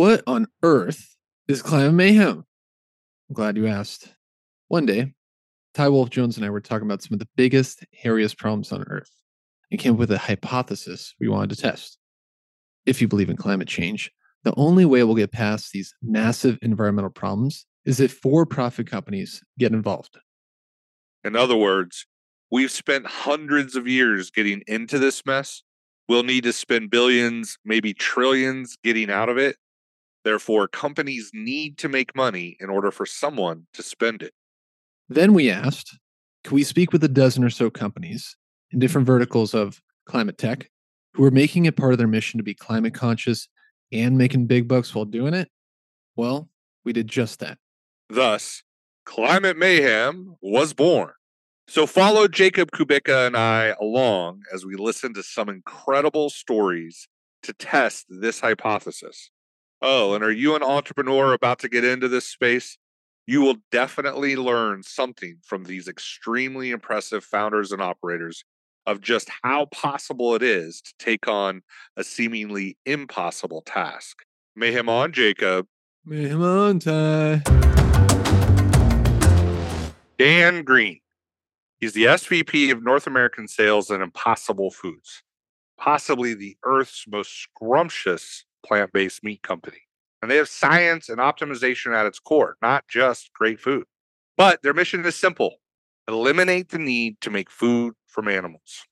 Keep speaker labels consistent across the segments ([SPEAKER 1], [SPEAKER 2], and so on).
[SPEAKER 1] What on earth is climate mayhem? I'm glad you asked. One day, Ty Wolf Jones and I were talking about some of the biggest, hairiest problems on Earth and came up with a hypothesis we wanted to test. If you believe in climate change, the only way we'll get past these massive environmental problems is if for profit companies get involved.
[SPEAKER 2] In other words, we've spent hundreds of years getting into this mess. We'll need to spend billions, maybe trillions getting out of it. Therefore, companies need to make money in order for someone to spend it.
[SPEAKER 1] Then we asked, can we speak with a dozen or so companies in different verticals of climate tech who are making it part of their mission to be climate conscious and making big bucks while doing it? Well, we did just that.
[SPEAKER 2] Thus, Climate Mayhem was born. So follow Jacob Kubica and I along as we listen to some incredible stories to test this hypothesis. Oh, and are you an entrepreneur about to get into this space? You will definitely learn something from these extremely impressive founders and operators of just how possible it is to take on a seemingly impossible task. Mayhem on, Jacob.
[SPEAKER 1] Mayhem on, Ty.
[SPEAKER 2] Dan Green. He's the SVP of North American Sales at Impossible Foods, possibly the Earth's most scrumptious plant based meat company. And they have science and optimization at its core, not just great food. But their mission is simple eliminate the need to make food from animals.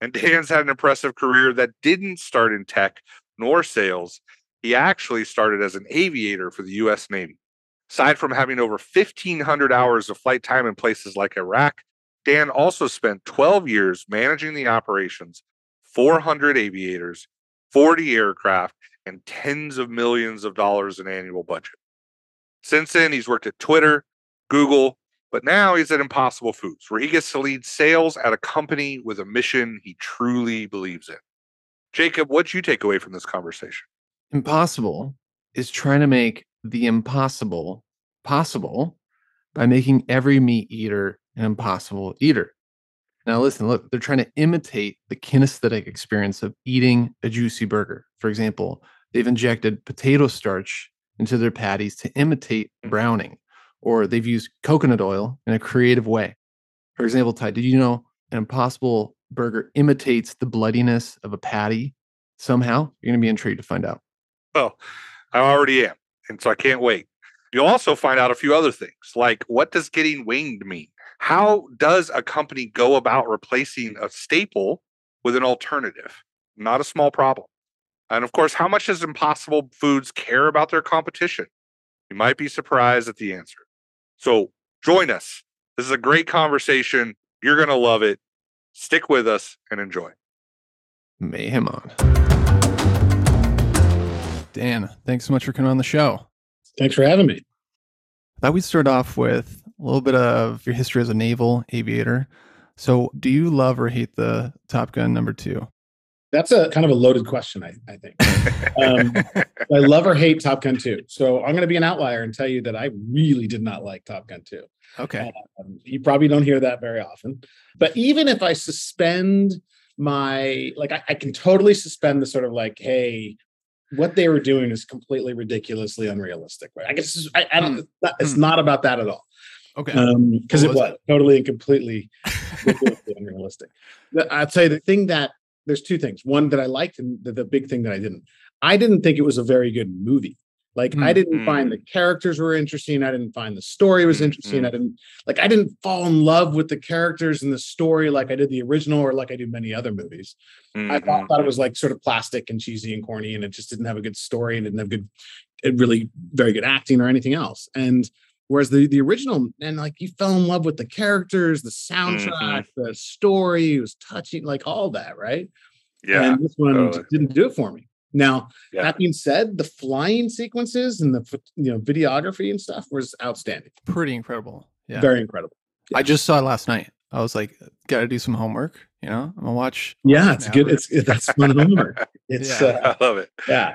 [SPEAKER 2] And Dan's had an impressive career that didn't start in tech nor sales. He actually started as an aviator for the US Navy. Aside from having over 1,500 hours of flight time in places like Iraq, Dan also spent 12 years managing the operations, 400 aviators, 40 aircraft, and tens of millions of dollars in annual budget. Since then, he's worked at Twitter, Google, but now he's at Impossible Foods, where he gets to lead sales at a company with a mission he truly believes in. Jacob, what'd you take away from this conversation?
[SPEAKER 1] Impossible is trying to make the impossible possible by making every meat eater an impossible eater. Now, listen, look, they're trying to imitate the kinesthetic experience of eating a juicy burger. For example, they've injected potato starch into their patties to imitate browning, or they've used coconut oil in a creative way. For example, Ty, did you know an impossible burger imitates the bloodiness of a patty somehow? You're going to be intrigued to find out.
[SPEAKER 2] Well, I already am. And so I can't wait. You'll also find out a few other things, like what does getting winged mean? How does a company go about replacing a staple with an alternative? Not a small problem. And of course, how much does Impossible Foods care about their competition? You might be surprised at the answer. So join us. This is a great conversation. You're going to love it. Stick with us and enjoy.
[SPEAKER 1] Mayhem on. Dan, thanks so much for coming on the show.
[SPEAKER 3] Thanks for having me.
[SPEAKER 1] I thought we'd start off with a little bit of your history as a naval aviator. So, do you love or hate the Top Gun number two?
[SPEAKER 3] That's a kind of a loaded question, I, I think. um, I love or hate Top Gun 2. So I'm going to be an outlier and tell you that I really did not like Top Gun 2.
[SPEAKER 1] Okay.
[SPEAKER 3] Um, you probably don't hear that very often. But even if I suspend my, like, I, I can totally suspend the sort of like, hey, what they were doing is completely ridiculously unrealistic, right? I guess I, I don't. It's not, not about that at all.
[SPEAKER 1] Okay.
[SPEAKER 3] Because
[SPEAKER 1] What
[SPEAKER 3] it
[SPEAKER 1] was
[SPEAKER 3] was totally and completely unrealistic. I'd say the thing that there's two things. One that I liked, and the, the big thing that I didn't. I didn't think it was a very good movie. Like I
[SPEAKER 1] Mm,
[SPEAKER 3] didn't find the characters were interesting. I didn't find the story was
[SPEAKER 2] Mm,
[SPEAKER 3] interesting.
[SPEAKER 2] mm.
[SPEAKER 3] I didn't like. I didn't fall in love with the characters and the story like I did the original or like I do many other movies. I thought, thought it was like sort of plastic and cheesy and corny, and it just didn't have a good story and it didn't have good, really very good acting or anything else. And whereas the the original, and like you fell in love with the characters, the soundtrack, the story, it was touching, like all that, right?
[SPEAKER 2] Yeah.
[SPEAKER 3] And this one
[SPEAKER 2] totally.
[SPEAKER 3] didn't do it for me. Now,
[SPEAKER 2] Yeah.
[SPEAKER 3] that being said, the flying sequences and the you know videography and stuff was outstanding.
[SPEAKER 1] Pretty incredible. Yeah.
[SPEAKER 3] Very incredible.
[SPEAKER 1] I just saw it last night. I was like, gotta do some homework. You know, I'm gonna watch.
[SPEAKER 3] Yeah, it's good.
[SPEAKER 1] Maverick.
[SPEAKER 3] It's that's fun homework. It's
[SPEAKER 1] Yeah.
[SPEAKER 3] uh,
[SPEAKER 2] I love it.
[SPEAKER 3] yeah.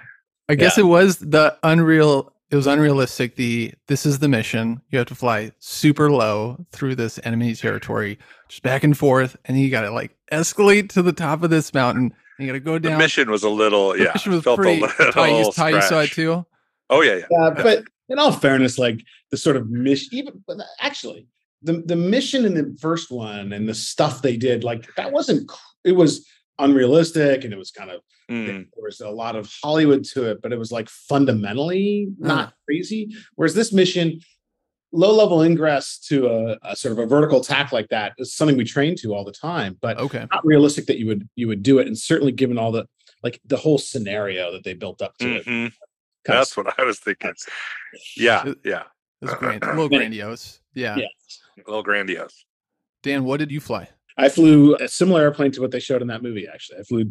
[SPEAKER 1] I guess it was the unreal. It was unrealistic. The this is the mission. You have to fly super low through this enemy territory, just back and forth, and you got to like escalate to the top of this mountain. And you got to go down.
[SPEAKER 2] The mission was a little,
[SPEAKER 1] The
[SPEAKER 2] yeah,
[SPEAKER 1] mission was
[SPEAKER 2] felt a
[SPEAKER 1] pretty.
[SPEAKER 2] little
[SPEAKER 1] Ty, you, Ty, you saw it too.
[SPEAKER 2] Oh yeah, yeah.
[SPEAKER 3] Yeah, but in all fairness, like the sort of mission, even but actually, the the mission in the first one and the stuff they did, like that wasn't. It was unrealistic, and it was kind of
[SPEAKER 2] Mm.
[SPEAKER 3] there was a lot of Hollywood to it, but it was like fundamentally not crazy. Whereas this mission, low level ingress to a, a sort of a vertical attack like that is something we train to all the time, but
[SPEAKER 1] Okay.
[SPEAKER 3] not realistic that you would you would do it, and certainly given all the like the whole scenario that they built up to it.
[SPEAKER 2] Mhm.
[SPEAKER 3] kind of
[SPEAKER 2] That's what I was thinking. Yeah, yeah.
[SPEAKER 1] It was grand, a little grandiose. Yeah.
[SPEAKER 3] Yeah.
[SPEAKER 2] A little grandiose.
[SPEAKER 1] Dan, what did you fly?
[SPEAKER 3] I flew a similar airplane to what they showed in that movie. Actually, I flew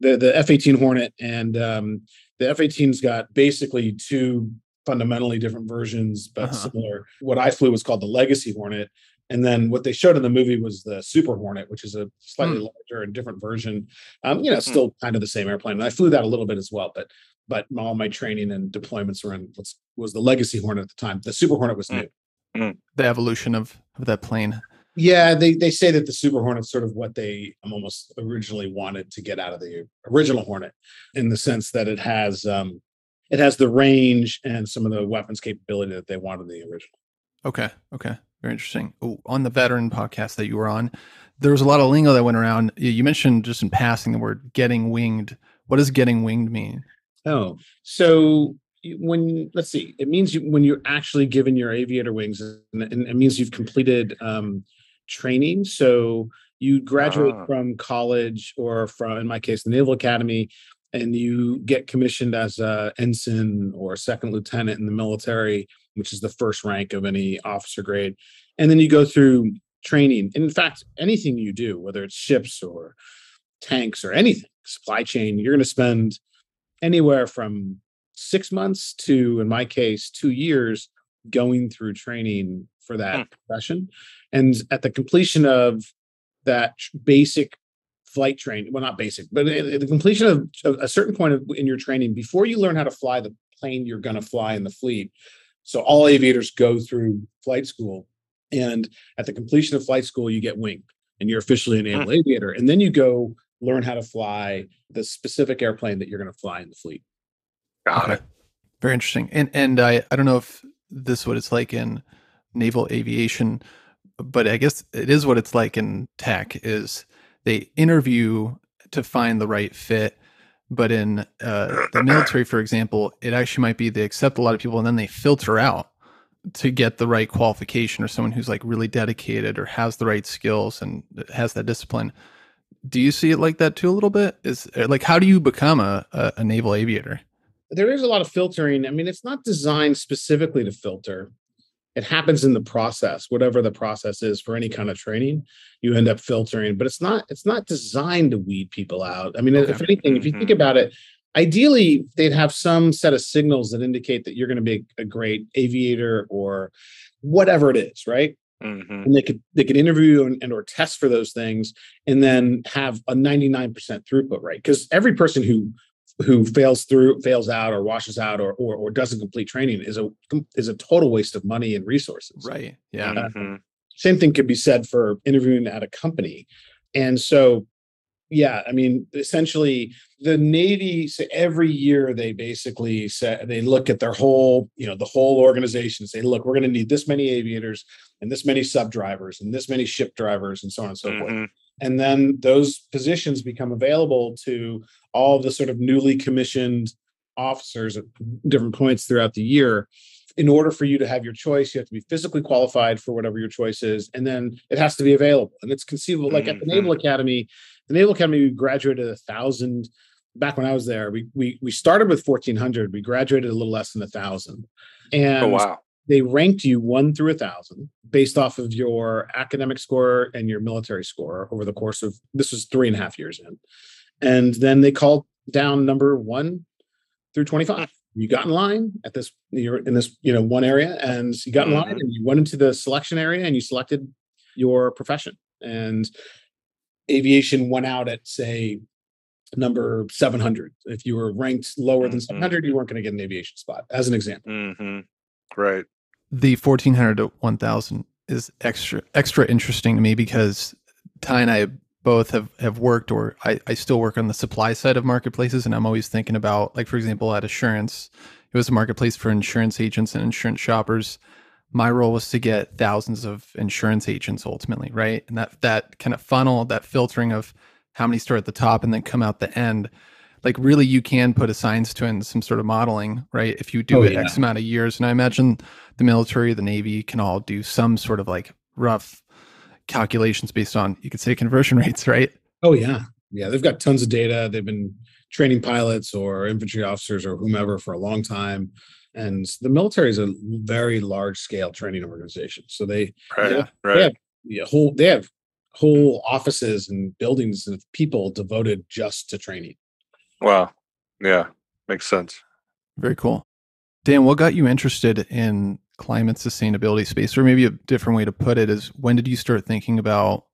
[SPEAKER 3] the the F eighteen Hornet, and um, the F 18's got basically two fundamentally different versions, but
[SPEAKER 1] Uh-huh.
[SPEAKER 3] similar. What I flew was called the Legacy Hornet, and then what they showed in the movie was the Super Hornet, which is a slightly larger and different version. Um, you know, still kind of the same airplane, and I flew that a little bit as well, but. But all my training and deployments were in what's was the Legacy Hornet at the time. The Super Hornet was
[SPEAKER 2] Mm.
[SPEAKER 3] new.
[SPEAKER 1] The evolution of, of that plane.
[SPEAKER 3] Yeah, they they say that the Super Hornet's sort of what they almost originally wanted to get out of the original Hornet, in the sense that it has um it has the range and some of the weapons capability that they wanted in the original.
[SPEAKER 1] Okay. Okay. Very interesting. Oh, on the veteran podcast that you were on, there was a lot of lingo that went around. You mentioned just in passing the word getting winged. What does getting winged mean?
[SPEAKER 3] Oh, so when let's see, it means you when you're actually given your aviator wings, and, and it means you've completed um, training. So you graduate
[SPEAKER 2] Ah.
[SPEAKER 3] from college, or from in my case, the Naval Academy, and you get commissioned as a ensign or second lieutenant in the military, which is the first rank of any officer grade, and then you go through training. And in fact, anything you do, whether it's ships or tanks or anything, supply chain, you're going to spend anywhere from six months to, in my case, two years going through training for that hmm. profession. And at the completion of that basic flight training, well, not basic, but at at the completion of, of a certain point of, in your training, before you learn how to fly the plane you're going to fly in the fleet. So all aviators go through flight school. And at the completion of flight school, you get winged and you're officially an hmm. naval aviator. And then you go learn how to fly the specific airplane that you're going to fly in the fleet.
[SPEAKER 2] Got it.
[SPEAKER 1] Very interesting. And and I I don't know if this is what it's like in naval aviation, but I guess it is what it's like in tech. Is they interview to find the right fit, but in uh, the military, for example, it actually might be they accept a lot of people and then they filter out to get the right qualification or someone who's like really dedicated or has the right skills and has that discipline. Do you see it like that too a little bit? Is like how do you become a, a, a naval aviator?
[SPEAKER 3] there is a lot of filtering. I mean, it's not designed specifically to filter. It happens in the process, whatever the process is for any kind of training, you end up filtering, but it's not it's not designed to weed people out. I mean, if anything, if you think
[SPEAKER 2] Mhm.
[SPEAKER 3] about it, ideally they'd have some set of signals that indicate that you're going to be a great aviator or whatever it is, right?
[SPEAKER 2] Mhm.
[SPEAKER 3] and they could they could interview and, and or test for those things and then have a 99% throughput rate because every person who who fails through fails out or washes out or, or or doesn't complete training is a is a total waste of money and resources
[SPEAKER 1] Right. Yeah.
[SPEAKER 2] Mhm.
[SPEAKER 3] same thing could be said for interviewing at a company and so yeah i mean essentially the navy so every year they basically say they look at their whole you know the whole organization and say look we're going to need this many aviators and this many sub drivers and this many ship drivers and so on and so forth
[SPEAKER 2] Mhm.
[SPEAKER 3] And then those positions become available to all the sort of newly commissioned officers at different points throughout the year. In order for you to have your choice you have to be physically qualified for whatever your choice is and then it has to be available. And it's conceivable like at the naval mm-hmm. academy the naval academy we graduated a thousand back when i was there we we, we started with 1400 we graduated a little less than a thousand. And
[SPEAKER 2] Oh wow.
[SPEAKER 3] They ranked you one through a thousand based off of your academic score and your military score over the course of this was three and a half years in. And then they called down number one through 25. you got in line at this you're in this you know one area and you got in line
[SPEAKER 2] Mhm.
[SPEAKER 3] and you went into the selection area and you selected your profession and aviation went out at say number 700 if you were ranked lower than
[SPEAKER 2] Mhm.
[SPEAKER 3] 700 you weren't going to get an aviation spot as an example
[SPEAKER 2] hmm Right.
[SPEAKER 1] The 1400 to 1000 is extra extra interesting to me because ty and i both have have worked or I, I still work on the supply side of marketplaces and i'm always thinking about like for example at assurance it was a marketplace for insurance agents and insurance shoppers. My role was to get thousands of insurance agents ultimately right? And that that kind of funnel that filtering of how many start at the top and then come out the end like really you can put a science to it and some sort of modeling right if you do
[SPEAKER 3] Oh,
[SPEAKER 1] it
[SPEAKER 3] yeah.
[SPEAKER 1] x amount of years and i imagine the military the navy can all do some sort of like rough calculations based on you could say conversion rates right
[SPEAKER 3] oh yeah yeah they've got tons of data they've been training pilots or infantry officers or whomever for a long time and the military is a very large scale training organization so they
[SPEAKER 2] Right.
[SPEAKER 3] Yeah.
[SPEAKER 2] Right.
[SPEAKER 3] Yeah. yeah, whole they have whole offices and buildings of people devoted just to training.
[SPEAKER 2] Wow. Yeah. Makes sense.
[SPEAKER 1] very cool dan what got you interested in climate sustainability space or maybe a different way to put it is when did you start thinking about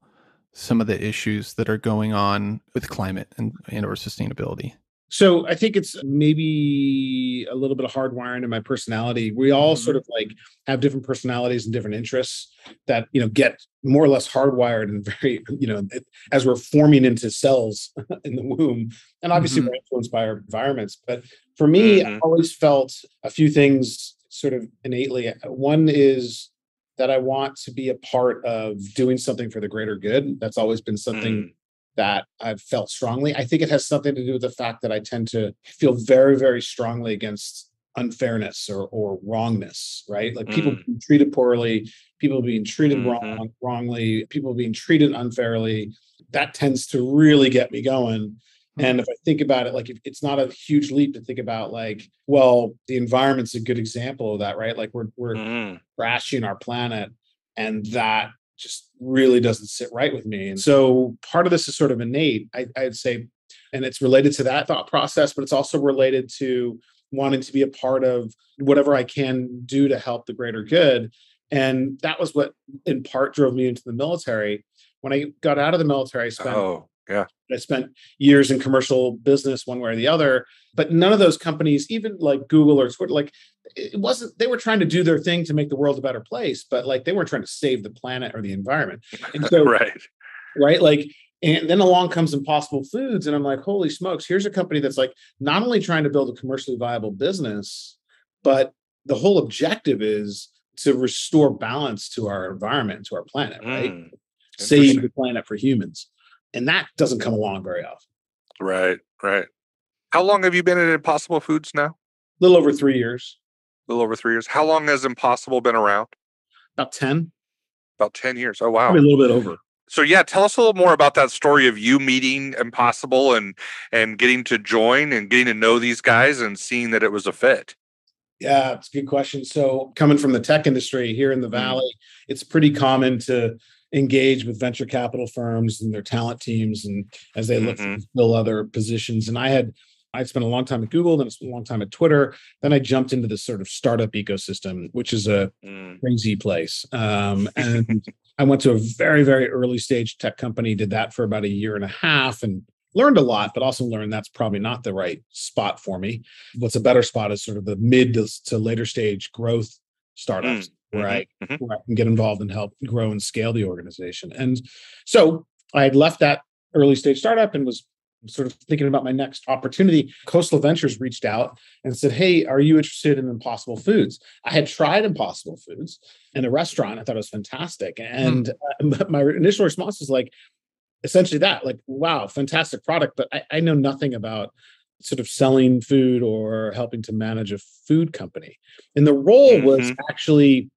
[SPEAKER 1] some of the issues that are going on with climate and, and or sustainability
[SPEAKER 3] So I think it's maybe a little bit of hardwiring in my personality. We all sort of like have different personalities and different interests that you know get more or less hardwired and very you know as we're forming into cells in the womb. And obviously
[SPEAKER 1] Mhm.
[SPEAKER 3] we're influenced by our environments. But for me,
[SPEAKER 2] Mhm.
[SPEAKER 3] I've always felt a few things sort of innately. One is that I want to be a part of doing something for the greater good. That's always been something
[SPEAKER 2] Mm.
[SPEAKER 3] That I've felt strongly. I think it has something to do with the fact that I tend to feel very, very strongly against unfairness or or wrongness, right? Like people
[SPEAKER 2] Mm.
[SPEAKER 3] being treated poorly, people being treated
[SPEAKER 2] Mhm.
[SPEAKER 3] wrong, wrongly, people being treated unfairly. That tends to really get me going. And if I think about it, like it- it's not a huge leap to think about, like, well, the environment's a good example of that, right? Like we're we're
[SPEAKER 2] Mm.
[SPEAKER 3] crashing our planet and that just really doesn't sit right with me. And so part of this is sort of innate I, i'd say and it's related to that thought process but it's also related to wanting to be a part of whatever i can do to help the greater good. And that was what in part drove me into the military. When i got out of the military i spent
[SPEAKER 2] Oh, yeah.
[SPEAKER 3] I spent years in commercial business, one way or the other. But none of those companies, even like Google or Twitter, like it wasn't. They were trying to do their thing to make the world a better place, but like they weren't trying to save the planet or the environment. And so,
[SPEAKER 2] right.
[SPEAKER 3] right, like, and then along comes Impossible Foods, and I'm like, holy smokes! Here's a company that's like not only trying to build a commercially viable business, but the whole objective is to restore balance to our environment, to our planet, right?
[SPEAKER 2] Mm.
[SPEAKER 3] Save the planet for humans, and that doesn't come along very often.
[SPEAKER 2] Right. Right. How long have you been at Impossible Foods now?
[SPEAKER 3] A little over three years,
[SPEAKER 2] A little over three years. How long has Impossible been around?
[SPEAKER 3] about 10,
[SPEAKER 2] About 10 years. Oh, wow.
[SPEAKER 3] probably a little bit over.
[SPEAKER 2] So yeah, tell us a little more about that story of you meeting Impossible and and getting to join and getting to know these guys and seeing that it was a fit.
[SPEAKER 3] Yeah, it's a good question. So, coming from the tech industry here in the
[SPEAKER 2] Mm.
[SPEAKER 3] Valley, it's pretty common to engage with venture capital firms and their talent teams and as they look
[SPEAKER 2] Mhm.
[SPEAKER 3] to fill other positions. And I had I spent a long time at Google, then I spent a long time at Twitter. Then I jumped into this sort of startup ecosystem, which is a
[SPEAKER 2] Mm.
[SPEAKER 3] crazy place. Um, and I went to a very, very early stage tech company, did that for about a year and a half and learned a lot, but also learned that's probably not the right spot for me. What's a better spot is sort of the mid to, to later stage growth startups where I
[SPEAKER 2] Mhm, mhm.
[SPEAKER 3] where I can get involved and help grow and scale the organization. And so I had left that early stage startup and was sort of thinking about my next opportunity. Khosla Ventures reached out and said, Hey, are you interested in Impossible Foods? I had tried Impossible Foods in a restaurant. I thought it was fantastic. And uh, my initial response was like, essentially that, like, wow, fantastic product. But I, I know nothing about sort of selling food or helping to manage a food company. And the role was
[SPEAKER 2] Mhm.
[SPEAKER 3] actually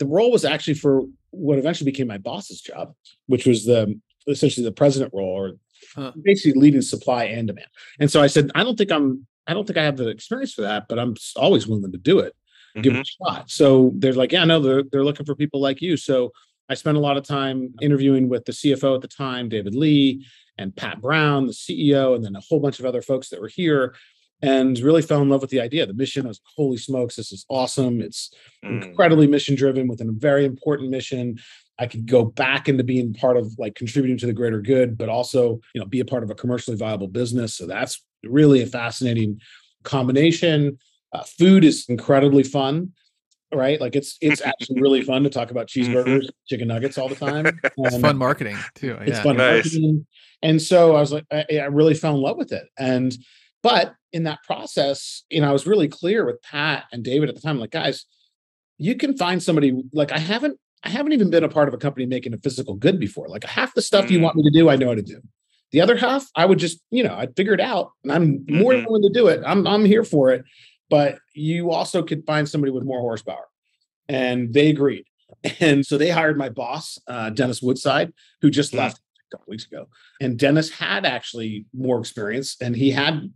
[SPEAKER 3] the role was actually for what eventually became my boss's job, which was the essentially the president role or
[SPEAKER 1] Huh.
[SPEAKER 3] basically leading supply and demand. And so I said, I don't think I'm I don't think I have the experience for that, but I'm always willing to do it, give it mm-hmm. a shot. So they're like, yeah, no, they're they're looking for people like you. So I spent a lot of time interviewing with the CFO at the time, David Lee, and Pat Brown, the CEO, and then a whole bunch of other folks that were here. And really fell in love with the idea. The mission, I was holy smokes, this is awesome. It's
[SPEAKER 2] Mm.
[SPEAKER 3] incredibly mission driven with a very important mission. I could go back into being part of like contributing to the greater good, but also, you know, be a part of a commercially viable business. So that's really a fascinating combination. Uh, food is incredibly fun, right? Like it's it's actually really fun to talk about cheeseburgers, chicken nuggets all the time.
[SPEAKER 4] It's
[SPEAKER 3] And
[SPEAKER 4] fun marketing too.
[SPEAKER 3] It's fun
[SPEAKER 2] Nice.
[SPEAKER 3] marketing. And so I was like, I, I really fell in love with it. And but in that process, you know, I was really clear with Pat and David at the time, like, guys, you can find somebody like I haven't I haven't even been a part of a company making a physical good before. Like half the stuff you
[SPEAKER 2] Mm.
[SPEAKER 3] want me to do, I know how to do. The other half, I would just, you know, I'd figure it out and I'm more than
[SPEAKER 2] Mhm.
[SPEAKER 3] willing to do it. I'm I'm here for it. But you also could find somebody with more horsepower. And they agreed. And so they hired my boss, uh, Dennis Woodside, who just
[SPEAKER 2] Mm.
[SPEAKER 3] left couple weeks ago. And Dennis had actually more experience and he had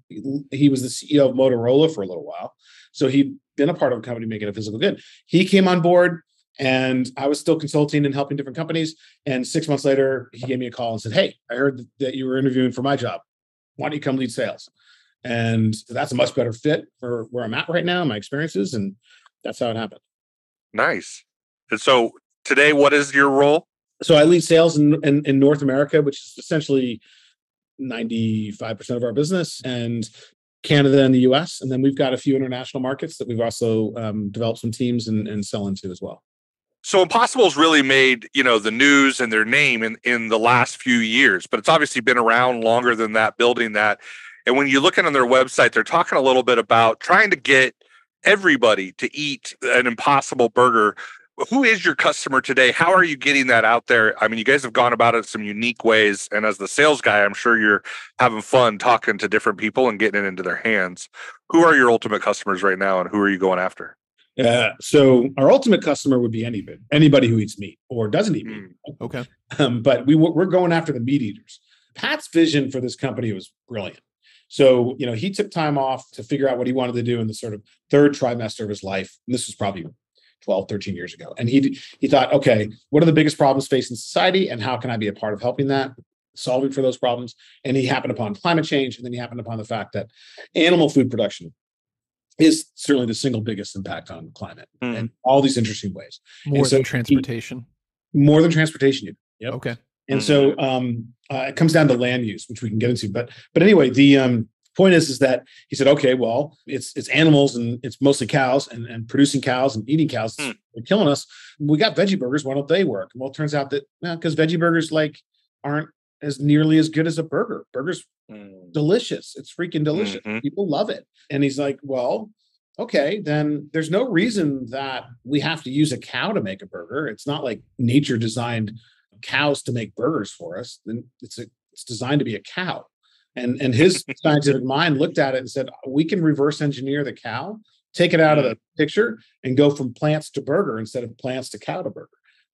[SPEAKER 3] he was the CEO of Motorola for a little while. So he'd been a part of a company making a physical good. He came on board and I was still consulting and helping different companies. And six months later, he gave me a call and said, Hey, I heard that you were interviewing for my job. Why don't you come lead sales? And that's a much better fit for where I'm at right now, my experiences. And that's how it happened.
[SPEAKER 2] Nice. And so today, what is your role?
[SPEAKER 3] So I lead sales in, in, in North America, which is essentially 95% of our business, and Canada and the US. And then we've got a few international markets that we've also um, developed some teams and, and sell into as well.
[SPEAKER 2] So Impossible's really made, you know, the news and their name in, in the last few years, but it's obviously been around longer than that, building that. And when you look at on their website, they're talking a little bit about trying to get everybody to eat an impossible burger. Who is your customer today? How are you getting that out there? I mean, you guys have gone about it some unique ways. And as the sales guy, I'm sure you're having fun talking to different people and getting it into their hands. Who are your ultimate customers right now and who are you going after?
[SPEAKER 3] Uh, so our ultimate customer would be anybody, anybody who eats meat or doesn't eat meat.
[SPEAKER 2] Mm.
[SPEAKER 4] Okay.
[SPEAKER 3] Um, but we we're going after the meat eaters. Pat's vision for this company was brilliant. So you know he took time off to figure out what he wanted to do in the sort of third trimester of his life. And this was probably 12, 13 years ago. And he he thought, okay, what are the biggest problems facing society, and how can I be a part of helping that? solving for those problems and he happened upon climate change and then he happened upon the fact that animal food production is certainly the single biggest impact on climate
[SPEAKER 2] Mm.
[SPEAKER 3] and all these interesting ways
[SPEAKER 4] More
[SPEAKER 3] so
[SPEAKER 4] than
[SPEAKER 3] he-
[SPEAKER 4] transportation.
[SPEAKER 3] more than transportation even. Yep.
[SPEAKER 4] Okay.
[SPEAKER 3] And so um, uh, it comes down to land use, which we can get into. But but anyway, the um, point is is that he said, okay, well, it's it's animals and it's mostly cows and, and producing cows and eating cows.
[SPEAKER 2] Hmm.
[SPEAKER 3] They're killing us. We got veggie burgers. Why don't they work? Well, it turns out that because veggie burgers like aren't as nearly as good as a burger. Burgers
[SPEAKER 2] Mm.
[SPEAKER 3] delicious. It's freaking delicious.
[SPEAKER 2] Mhm.
[SPEAKER 3] People love it. And he's like, well, okay, then there's no reason that we have to use a cow to make a burger. It's not like nature designed cows to make burgers for us. Then it's a, it's designed to be a cow. And and his scientific mind looked at it and said, we can reverse engineer the cow, take it out of the mm. picture, and go from plants to burger instead of plants to cow to burger.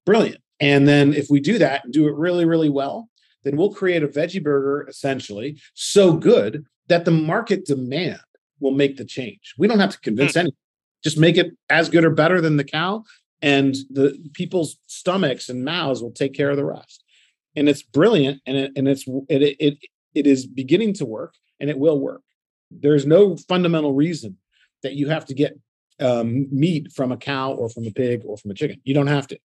[SPEAKER 3] Brilliant. And then if we do that and do it really, really well, then we'll create a veggie burger essentially so good that the market demand will make the change. We don't have to convince hmm. anyone. Just make it as good or better than the cow, and the people's stomachs and mouths will take care of the rest. And it's brilliant, and it, and it's it, it it is beginning to work, and it will work. There's no fundamental reason that you have to get um, meat from a cow or from a pig or from a chicken. You don't have to.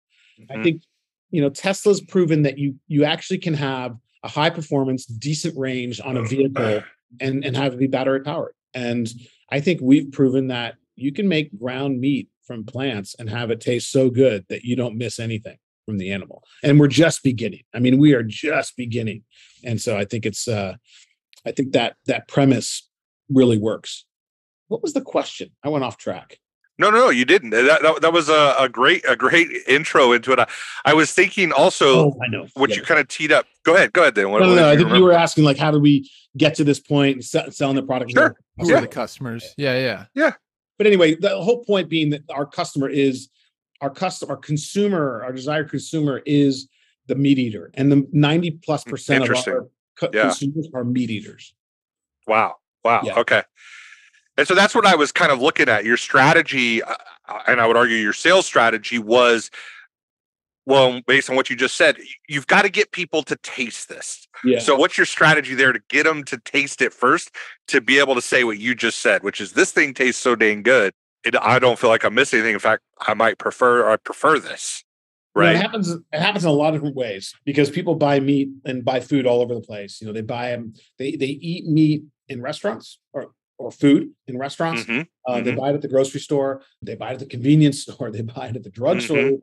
[SPEAKER 3] I
[SPEAKER 2] Mhm.
[SPEAKER 3] think you know Tesla's proven that you you actually can have a high performance, decent range on a vehicle and and have it be battery powered. And I think we've proven that you can make ground meat from plants and have it taste so good that you don't miss anything from the animal. And we're just beginning. I mean, we are just beginning. And so I think it's uh I think that that premise really works. What was the question? I went off track.
[SPEAKER 2] No, no, no, you didn't. That, that, that was a, a great a great intro into it. I, I was thinking also
[SPEAKER 3] I know.
[SPEAKER 2] what
[SPEAKER 3] Yeah.
[SPEAKER 2] you kind of teed up. Go ahead, go ahead. Then what,
[SPEAKER 3] no,
[SPEAKER 2] what
[SPEAKER 3] no, no. I
[SPEAKER 2] you
[SPEAKER 3] think you were asking like, how did we get to this point and se- selling the product?
[SPEAKER 2] Sure.
[SPEAKER 4] Who
[SPEAKER 2] Yeah.
[SPEAKER 4] are the customers? Yeah, Yeah, yeah.
[SPEAKER 3] But anyway, the whole point being that our customer is our customer, our consumer, our desired consumer is the meat eater, and the ninety plus percent of our co-
[SPEAKER 2] Yeah.
[SPEAKER 3] consumers are meat eaters.
[SPEAKER 2] Wow. Wow.
[SPEAKER 3] Yeah.
[SPEAKER 2] Okay. And so that's what I was kind of looking at. Your strategy, uh, and I would argue your sales strategy was Well, based on what you just said, you've got to get people to taste this.
[SPEAKER 3] Yeah.
[SPEAKER 2] So, what's your strategy there to get them to taste it first to be able to say what you just said, which is this thing tastes so dang good. It, I don't feel like I'm missing anything. In fact, I might prefer I prefer this.
[SPEAKER 3] You know,
[SPEAKER 2] Right.
[SPEAKER 3] it happens. It happens in a lot of different ways because people buy meat and buy food all over the place. You know, they buy them. They they eat meat in restaurants or or food in restaurants.
[SPEAKER 2] Mhm.
[SPEAKER 3] Uh, They
[SPEAKER 2] Mhm.
[SPEAKER 3] buy it at the grocery store. They buy it at the convenience store. They buy it at the drugstore.
[SPEAKER 2] Mm-hmm.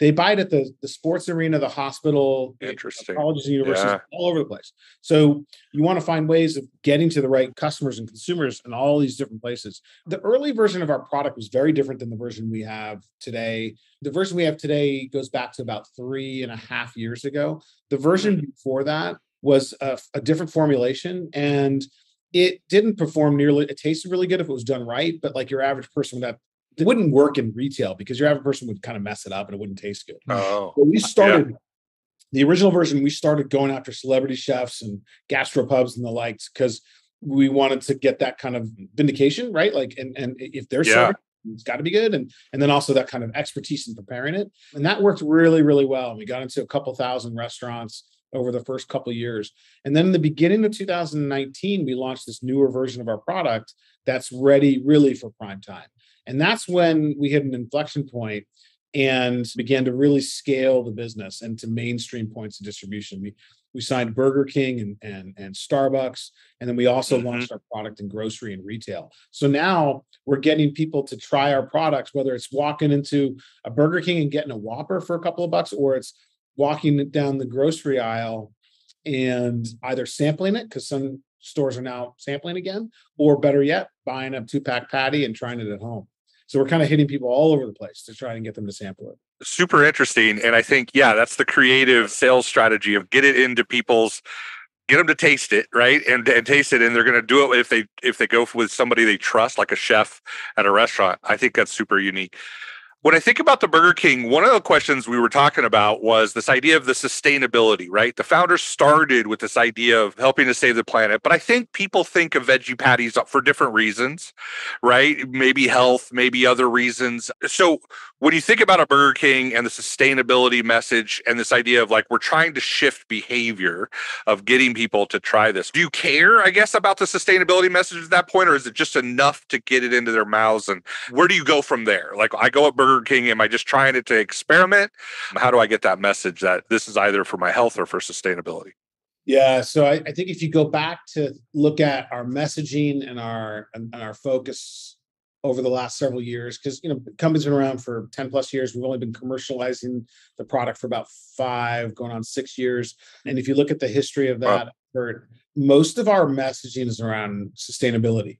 [SPEAKER 3] They buy it at the, the sports arena, the hospital, the
[SPEAKER 2] Interesting.
[SPEAKER 3] colleges and universities,
[SPEAKER 2] Yeah.
[SPEAKER 3] all over the place. So you want to find ways of getting to the right customers and consumers in all these different places. The early version of our product was very different than the version we have today. The version we have today goes back to about three and a half years ago. The version
[SPEAKER 2] Mm-hmm.
[SPEAKER 3] before that was a, a different formulation and it didn't perform nearly it tasted really good if it was done right but like your average person would have it wouldn't work in retail because your average person would kind of mess it up and it wouldn't taste good.
[SPEAKER 2] Oh,
[SPEAKER 3] so we started the original version we started going after celebrity chefs and gastropubs and the likes because we wanted to get that kind of vindication right? Like and and if they're
[SPEAKER 2] Yeah.
[SPEAKER 3] serving it's got to be good and and then also that kind of expertise in preparing it. And that worked really really well. We got into a couple thousand restaurants over the first couple of years. And then in the beginning of 2019 we launched this newer version of our product that's ready really for prime time and that's when we hit an inflection point and began to really scale the business into mainstream points of distribution. We we signed Burger King and and, and Starbucks, and then we also
[SPEAKER 2] Mhm.
[SPEAKER 3] launched our product in grocery and retail. So now we're getting people to try our products, whether it's walking into a Burger King and getting a Whopper for a couple of bucks, or it's walking down the grocery aisle and either sampling it because some stores are now sampling again, or better yet, buying a two pack patty and trying it at home. So we're kind of hitting people all over the place to try and get them to sample it.
[SPEAKER 2] super interesting. And I think, yeah, that's the creative sales strategy of get it into people's get them to taste it, right? And and taste it. And they're gonna do it if they if they go with somebody they trust, like a chef at a restaurant. I think that's super unique. When I think about the Burger King, one of the questions we were talking about was this idea of the sustainability, right? The founders started with this idea of helping to save the planet, but I think people think of veggie patties for different reasons, right? Maybe health, maybe other reasons. So when you think about a Burger King and the sustainability message and this idea of like we're trying to shift behavior of getting people to try this, do you care, I guess, about the sustainability message at that point, or is it just enough to get it into their mouths? And where do you go from there? Like I go at Burger King, am I just trying it to experiment? How do I get that message that this is either for my health or for sustainability?
[SPEAKER 3] Yeah, so I, I think if you go back to look at our messaging and our and, our focus over the last several years, because you know the company's been around for 10 plus years. We've only been commercializing the product for about five, going on six years. And if you look at the history of
[SPEAKER 2] Wow.
[SPEAKER 3] that effort, most of our messaging is around sustainability.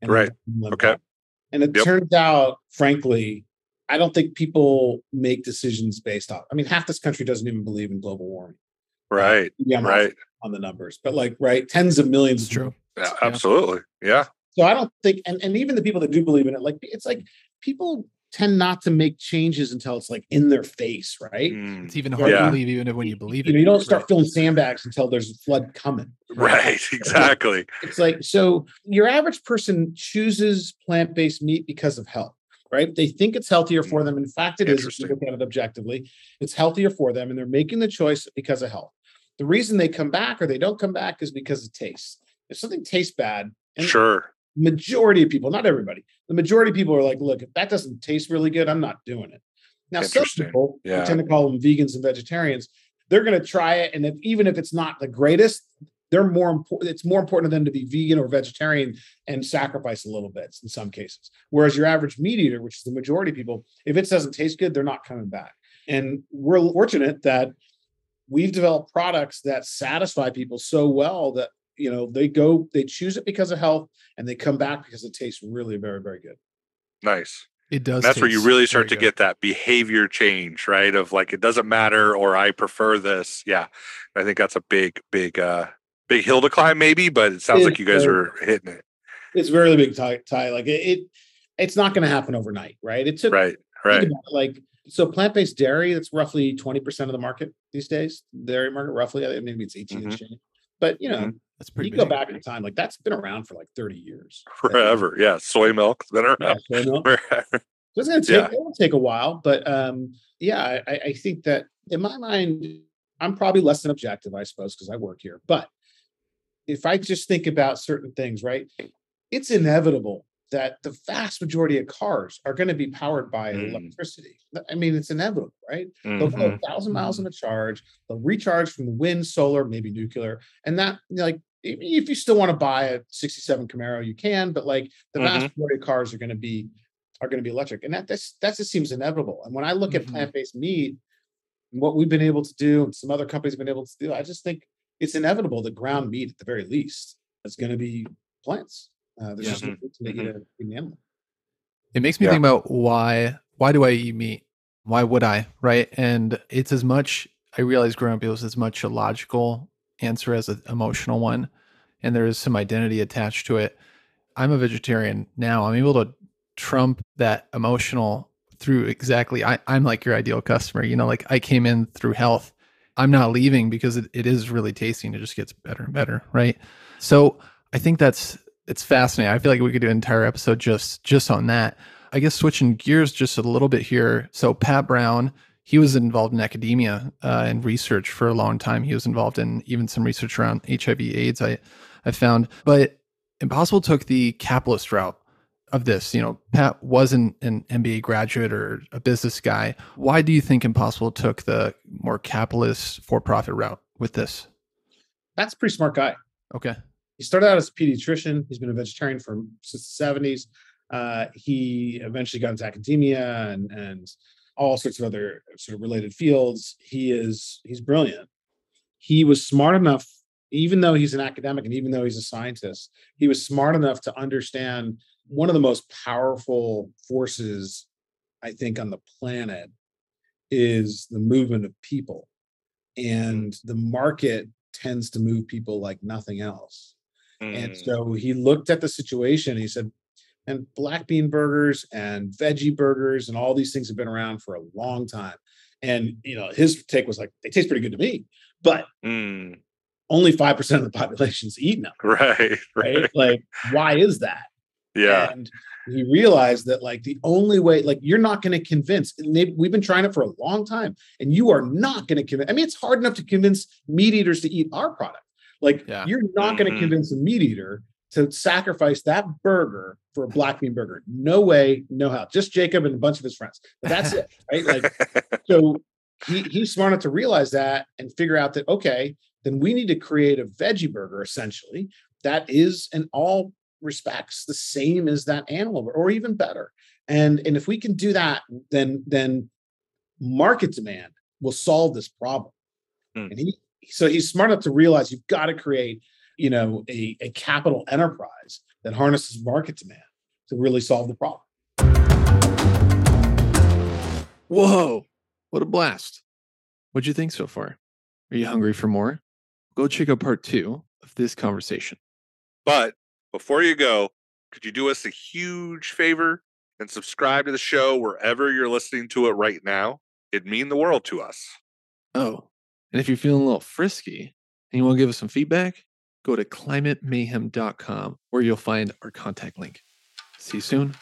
[SPEAKER 3] and
[SPEAKER 2] Right. Okay.
[SPEAKER 3] And it
[SPEAKER 2] Yep.
[SPEAKER 3] turns out, frankly, I don't think people make decisions based off. I mean, half this country doesn't even believe in global warming.
[SPEAKER 2] Right.
[SPEAKER 3] Yeah, I'm
[SPEAKER 2] Right.
[SPEAKER 3] on the numbers, but like right, tens of millions.
[SPEAKER 4] It's true.
[SPEAKER 2] Yeah,
[SPEAKER 4] Yeah.
[SPEAKER 2] absolutely. Yeah.
[SPEAKER 3] So I don't think, and, and even the people that do believe in it, like it's like people tend not to make changes until it's like in their face, right?
[SPEAKER 2] Mm,
[SPEAKER 4] It's even hard
[SPEAKER 2] Yeah.
[SPEAKER 4] to believe, even when you believe
[SPEAKER 3] You
[SPEAKER 4] it.
[SPEAKER 3] know, you don't start
[SPEAKER 4] Right.
[SPEAKER 3] filling sandbags until there's a flood coming.
[SPEAKER 2] Right. Exactly.
[SPEAKER 3] It's like so your average person chooses plant-based meat because of health, right? They think it's healthier for hmm. them. In fact, it is if you look at it objectively. It's healthier for them, and they're making the choice because of health. The reason they come back or they don't come back is because of taste. If something tastes bad,
[SPEAKER 2] Sure.
[SPEAKER 3] majority of people, not everybody, the majority of people are like, look, if that doesn't taste really good, I'm not doing it. Now, some people,
[SPEAKER 2] Yeah.
[SPEAKER 3] we tend to call them vegans and vegetarians, they're going to try it. And if, even if it's not the greatest, they're more important. It's more important to them to be vegan or vegetarian and sacrifice a little bit in some cases. Whereas your average meat eater, which is the majority of people, if it doesn't taste good, they're not coming back. And we're fortunate that we've developed products that satisfy people so well that you know they go they choose it because of health and they come back because it tastes really very very good
[SPEAKER 2] Nice.
[SPEAKER 4] It does.
[SPEAKER 2] that's where you really start to
[SPEAKER 4] good.
[SPEAKER 2] get that behavior change right of like it doesn't matter or i prefer this yeah i think that's a big big uh big hill to climb maybe but it sounds like you guys
[SPEAKER 3] It-
[SPEAKER 2] are hitting it
[SPEAKER 3] it's a really big tie, tie. like it, it it's not going to happen overnight right it took
[SPEAKER 2] right right
[SPEAKER 3] about like so plant-based dairy that's roughly 20% of the market these days dairy market roughly I think maybe it's 18 and
[SPEAKER 2] Mhm.
[SPEAKER 3] but you know
[SPEAKER 2] Mhm.
[SPEAKER 4] That's pretty
[SPEAKER 3] you
[SPEAKER 4] big.
[SPEAKER 3] go back in time like that's been around for like 30 years
[SPEAKER 2] forever yeah soy milk's been
[SPEAKER 3] Yeah,
[SPEAKER 2] around
[SPEAKER 3] soy milk.
[SPEAKER 2] forever.
[SPEAKER 3] So it's going to take, yeah. it will take a while, but um, yeah, I, I think that in my mind, I'm probably less than objective, I suppose, because I work here. But if I just think about certain things, right, it's inevitable that the vast majority of cars are going to be powered by mm. electricity. I mean, it's inevitable, right? Mm-hmm. They'll go a thousand miles on a charge. They'll recharge from the wind, solar, maybe nuclear, and that like if you still want to buy a 67 Camaro, you can, but like the mm-hmm. vast majority of cars are going to be are going to be electric. And that that's, that just seems inevitable. And when I look mm-hmm. at plant-based meat what we've been able to do and some other companies have been able to do, I just think it's inevitable that ground meat at the very least is going to be plants. Uh, there's yeah. just no to make it an animal.
[SPEAKER 1] It makes me yeah. think about why why do I eat meat? Why would I? Right. And it's as much I realize growing up it was as much a logical answer as an emotional one. And there is some identity attached to it. I'm a vegetarian now. I'm able to trump that emotional through exactly I, i'm like your ideal customer you know like i came in through health i'm not leaving because it, it is really tasty and it just gets better and better right? So i think that's it's fascinating. I feel like we could do an entire episode just just on that. I guess switching gears just a little bit here. So pat brown he was involved in academia uh, and research for a long time. He was involved in even some research around hiv aids i i found. But impossible took the capitalist route of this. You know, Pat wasn't an MBA graduate or a business guy. Why do you think Impossible took the more capitalist for profit route with this?
[SPEAKER 3] That's a pretty smart guy.
[SPEAKER 1] Okay.
[SPEAKER 3] He started out as a pediatrician. He's been a vegetarian for since the 70s. Uh, he eventually got into academia and, and all sorts of other sort of related fields. He is he's brilliant. He was smart enough, even though he's an academic and even though he's a scientist, he was smart enough to understand one of the most powerful forces, I think, on the planet is the movement of people. And the market tends to move people like nothing else. Mm. And so he looked at the situation he said, and black bean burgers and veggie burgers and all these things have been around for a long time. And you know, his take was like, they taste pretty good to me, but mm. only 5% of the population's eating them.
[SPEAKER 2] Right, right. Right.
[SPEAKER 3] Like, why is that?
[SPEAKER 2] Yeah.
[SPEAKER 3] And he realized that like the only way, like you're not going to convince. we've been trying it for a long time, and you are not going to convince. I mean, it's hard enough to convince meat eaters to eat our product. Like yeah. you're not mm-hmm. going to convince a meat eater to sacrifice that burger for a black bean burger. No way, no how. Just Jacob and a bunch of his friends. But that's it, right? Like so. He, he's smart enough to realize that and figure out that okay, then we need to create a veggie burger essentially that is an all respects the same as that animal or even better. And and if we can do that then then market demand will solve this problem. Hmm. and he so he's smart enough to realize you've got to create you know a, a capital enterprise that harnesses market demand to really solve the problem.
[SPEAKER 5] Whoa what a blast. What'd you think so far? Are you hungry for more? Go check out part two of this conversation.
[SPEAKER 2] But before you go, could you do us a huge favor and subscribe to the show wherever you're listening to it right now? It'd mean the world to us.
[SPEAKER 5] Oh, and if you're feeling a little frisky and you want to give us some feedback, go to climatemayhem.com where you'll find our contact link. See you soon.